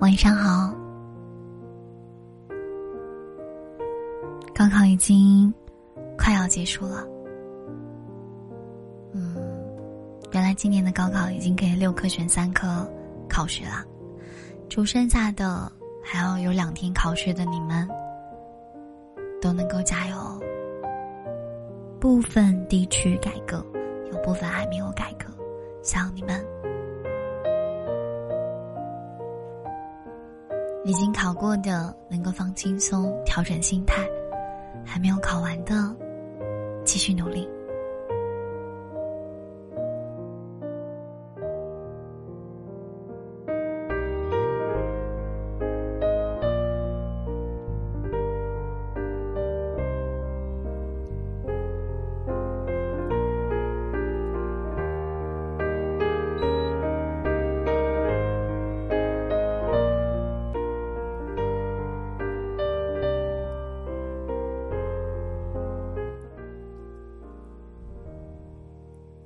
晚上好。高考已经快要结束了，嗯，原来今年的高考已经可以六科选三科考试了，祝剩下的还要有两天考试的你们都能够加油。部分地区改革，有部分还没有改革，希望你们。已经考过的能够放轻松，调整心态；还没有考完的，继续努力。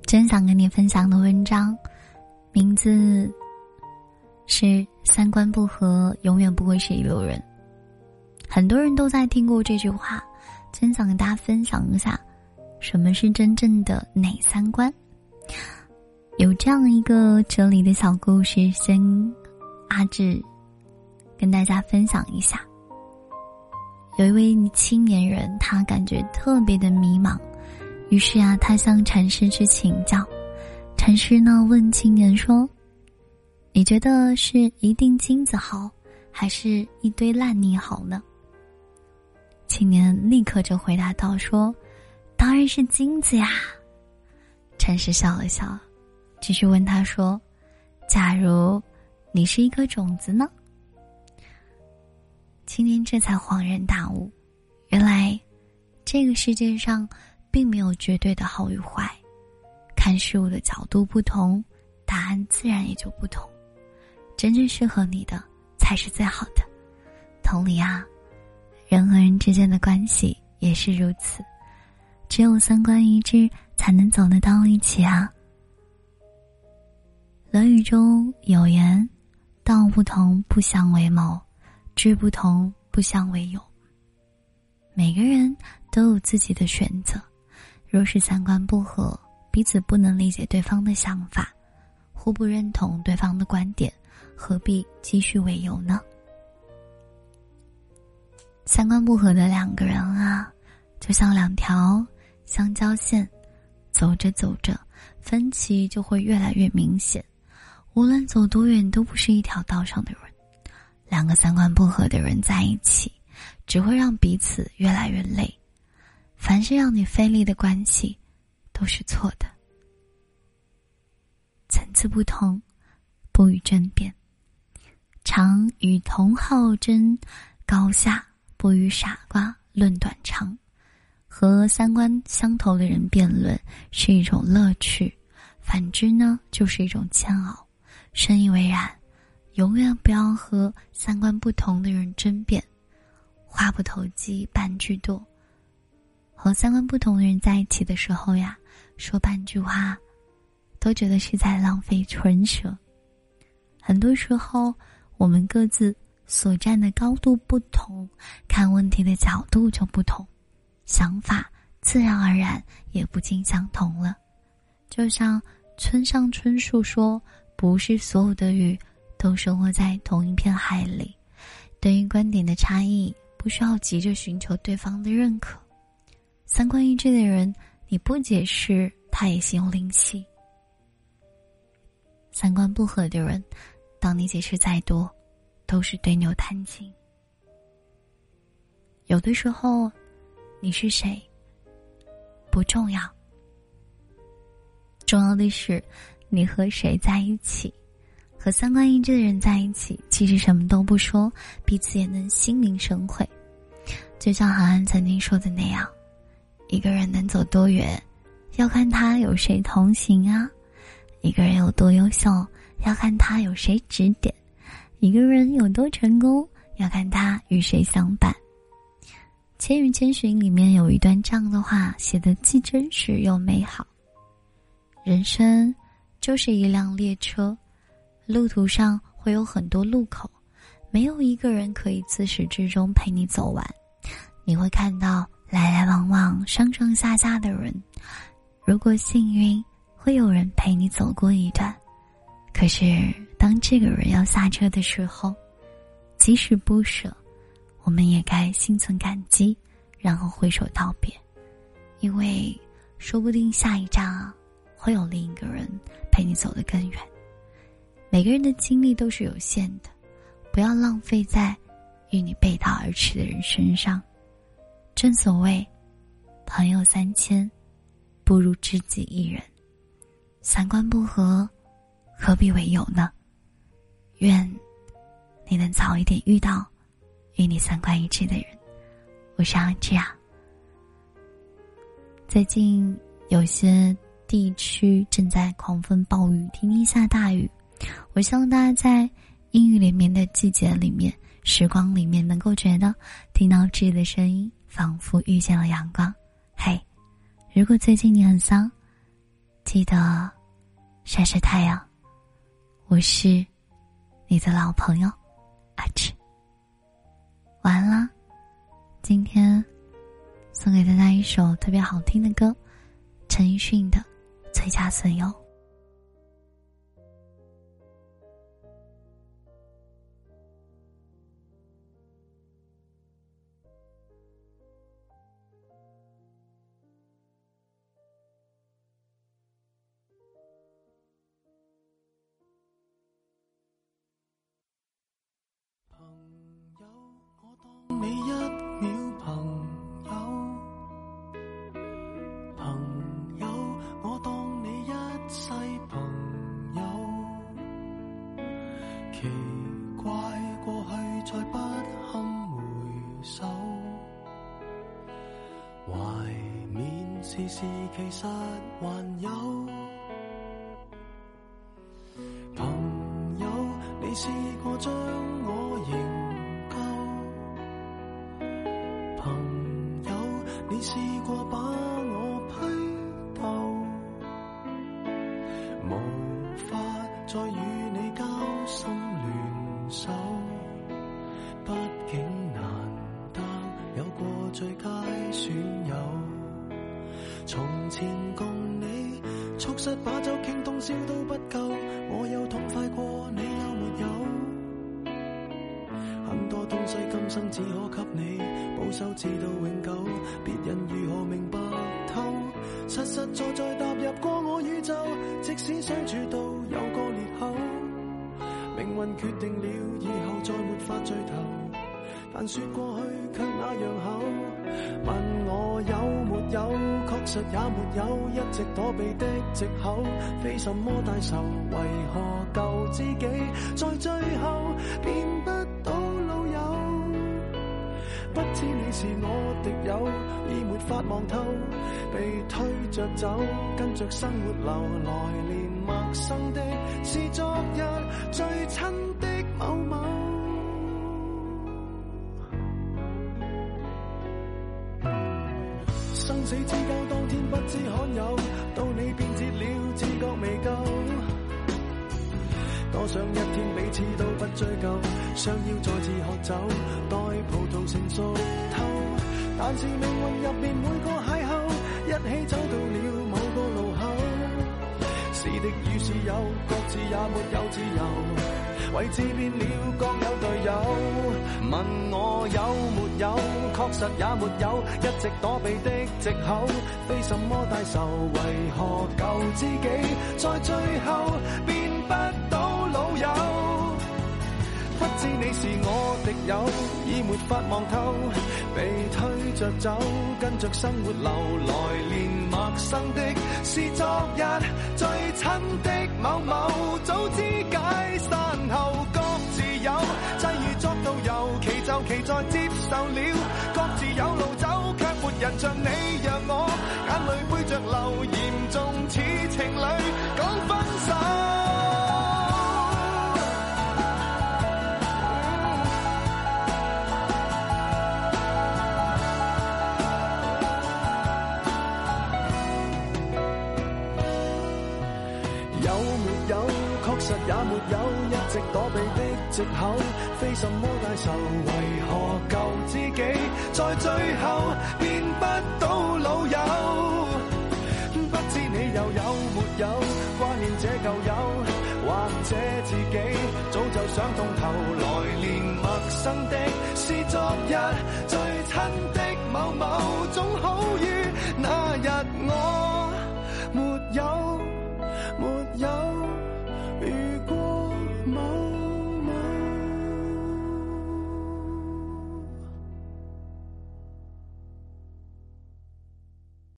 真想跟你分享的文章，名字是“三观不合，永远不会是一路人”。很多人都在听过这句话，真想跟大家分享一下，什么是真正的哪三观？有这样一个哲理的小故事，先阿志跟大家分享一下。有一位青年人，他感觉特别的迷茫。于是啊，他向禅师去请教。禅师呢问青年说：“你觉得是一锭金子好，还是一堆烂泥好呢？”青年立刻就回答道：“说，当然是金子呀。”禅师笑了笑，继续问他说：“假如你是一颗种子呢？”青年这才恍然大悟，原来这个世界上。并没有绝对的好与坏，看事物的角度不同，答案自然也就不同。真正适合你的才是最好的。同理啊，人和人之间的关系也是如此，只有三观一致，才能走得到一起啊。《论语》中有言：“道不同，不相为谋；志不同，不相为友。”每个人都有自己的选择。若是三观不合，彼此不能理解对方的想法，互不认同对方的观点，何必继续为由呢？三观不合的两个人啊，就像两条相交线，走着走着，分歧就会越来越明显。无论走多远，都不是一条道上的人。两个三观不合的人在一起，只会让彼此越来越累。凡是让你费力的关系，都是错的。层次不同，不与争辩；常与同好争高下，不与傻瓜论短长。和三观相投的人辩论是一种乐趣，反之呢，就是一种煎熬。深以为然，永远不要和三观不同的人争辩。话不投机半句多。和三观不同的人在一起的时候呀，说半句话，都觉得是在浪费唇舌。很多时候，我们各自所站的高度不同，看问题的角度就不同，想法自然而然也不尽相同了。就像村上春树说：“不是所有的鱼都生活在同一片海里。”对于观点的差异，不需要急着寻求对方的认可。三观一致的人，你不解释，他也心有灵犀；三观不合的人，当你解释再多，都是对牛弹琴。有的时候，你是谁不重要，重要的是你和谁在一起。和三观一致的人在一起，即使什么都不说，彼此也能心领神会。就像韩寒曾经说的那样。一个人能走多远，要看他有谁同行啊；一个人有多优秀，要看他有谁指点；一个人有多成功，要看他与谁相伴。《千与千寻》里面有一段这样的话，写的既真实又美好。人生就是一辆列车，路途上会有很多路口，没有一个人可以自始至终陪你走完。你会看到来来往往、上上下下的人。如果幸运，会有人陪你走过一段。可是，当这个人要下车的时候，即使不舍，我们也该心存感激，然后挥手道别，因为说不定下一站啊，会有另一个人陪你走得更远。每个人的精力都是有限的，不要浪费在与你背道而驰的人身上。正所谓，朋友三千，不如知己一人。三观不合，何必为友呢？愿你能早一点遇到与你三观一致的人。我是阿志啊。最近有些地区正在狂风暴雨，天天下大雨。我希望大家在阴雨连绵的季节里面、时光里面，能够觉得听到志的声音，仿佛遇见了阳光。嘿，如果最近你很丧，记得晒晒太阳。我是你的老朋友阿志。完了，今天送给大家一首特别好听的歌，陈奕迅的《最佳损友》。奇怪，过去再不堪回首，怀缅事事其实还有。朋友，你试过将我营救？朋友，你试过把我批斗？无法再遇。从前共你促膝把酒倾通宵都不够，我有痛快过你有没有？很多东西今生只可给你保守，至到永久。别人如何明白透？实实在在踏入过我宇宙，即使相处到有个裂口，命运决定了以后再没法聚头。但说过去却那样好，问我有没有，确实也没有，一直躲避的借口，非什么大仇，为何旧知己在最后变不到老友？不知你是我敌友，已没法望透，被推着走，跟着生活流，来年陌生的是昨日最亲的某某。之交，当天不知罕有，到你变节了，自觉未够。多想一天彼此都不追究，想要再次喝酒，待葡萄成熟透。但是命运入面每个邂逅，一起走到了。你的与是有，各自也没有自由。位置变了，各有队友。问我有没有，确实也没有，一直躲避的借口，非什么大仇。为何旧知己在最后变不到老友？知你是我敌友，已没法望透，被推着走，跟着生活流，来年陌生的是昨日最亲的某某，早知解散。期在接受了，各自有路走，却没人像你实也没有一直躲避的藉口，非什么大仇，为何旧知己在最后变不到老友？不知你又有没有挂念这旧友，或者自己早就想通透，来年陌生的是昨日最亲的某某，总好于那日我没有，没有。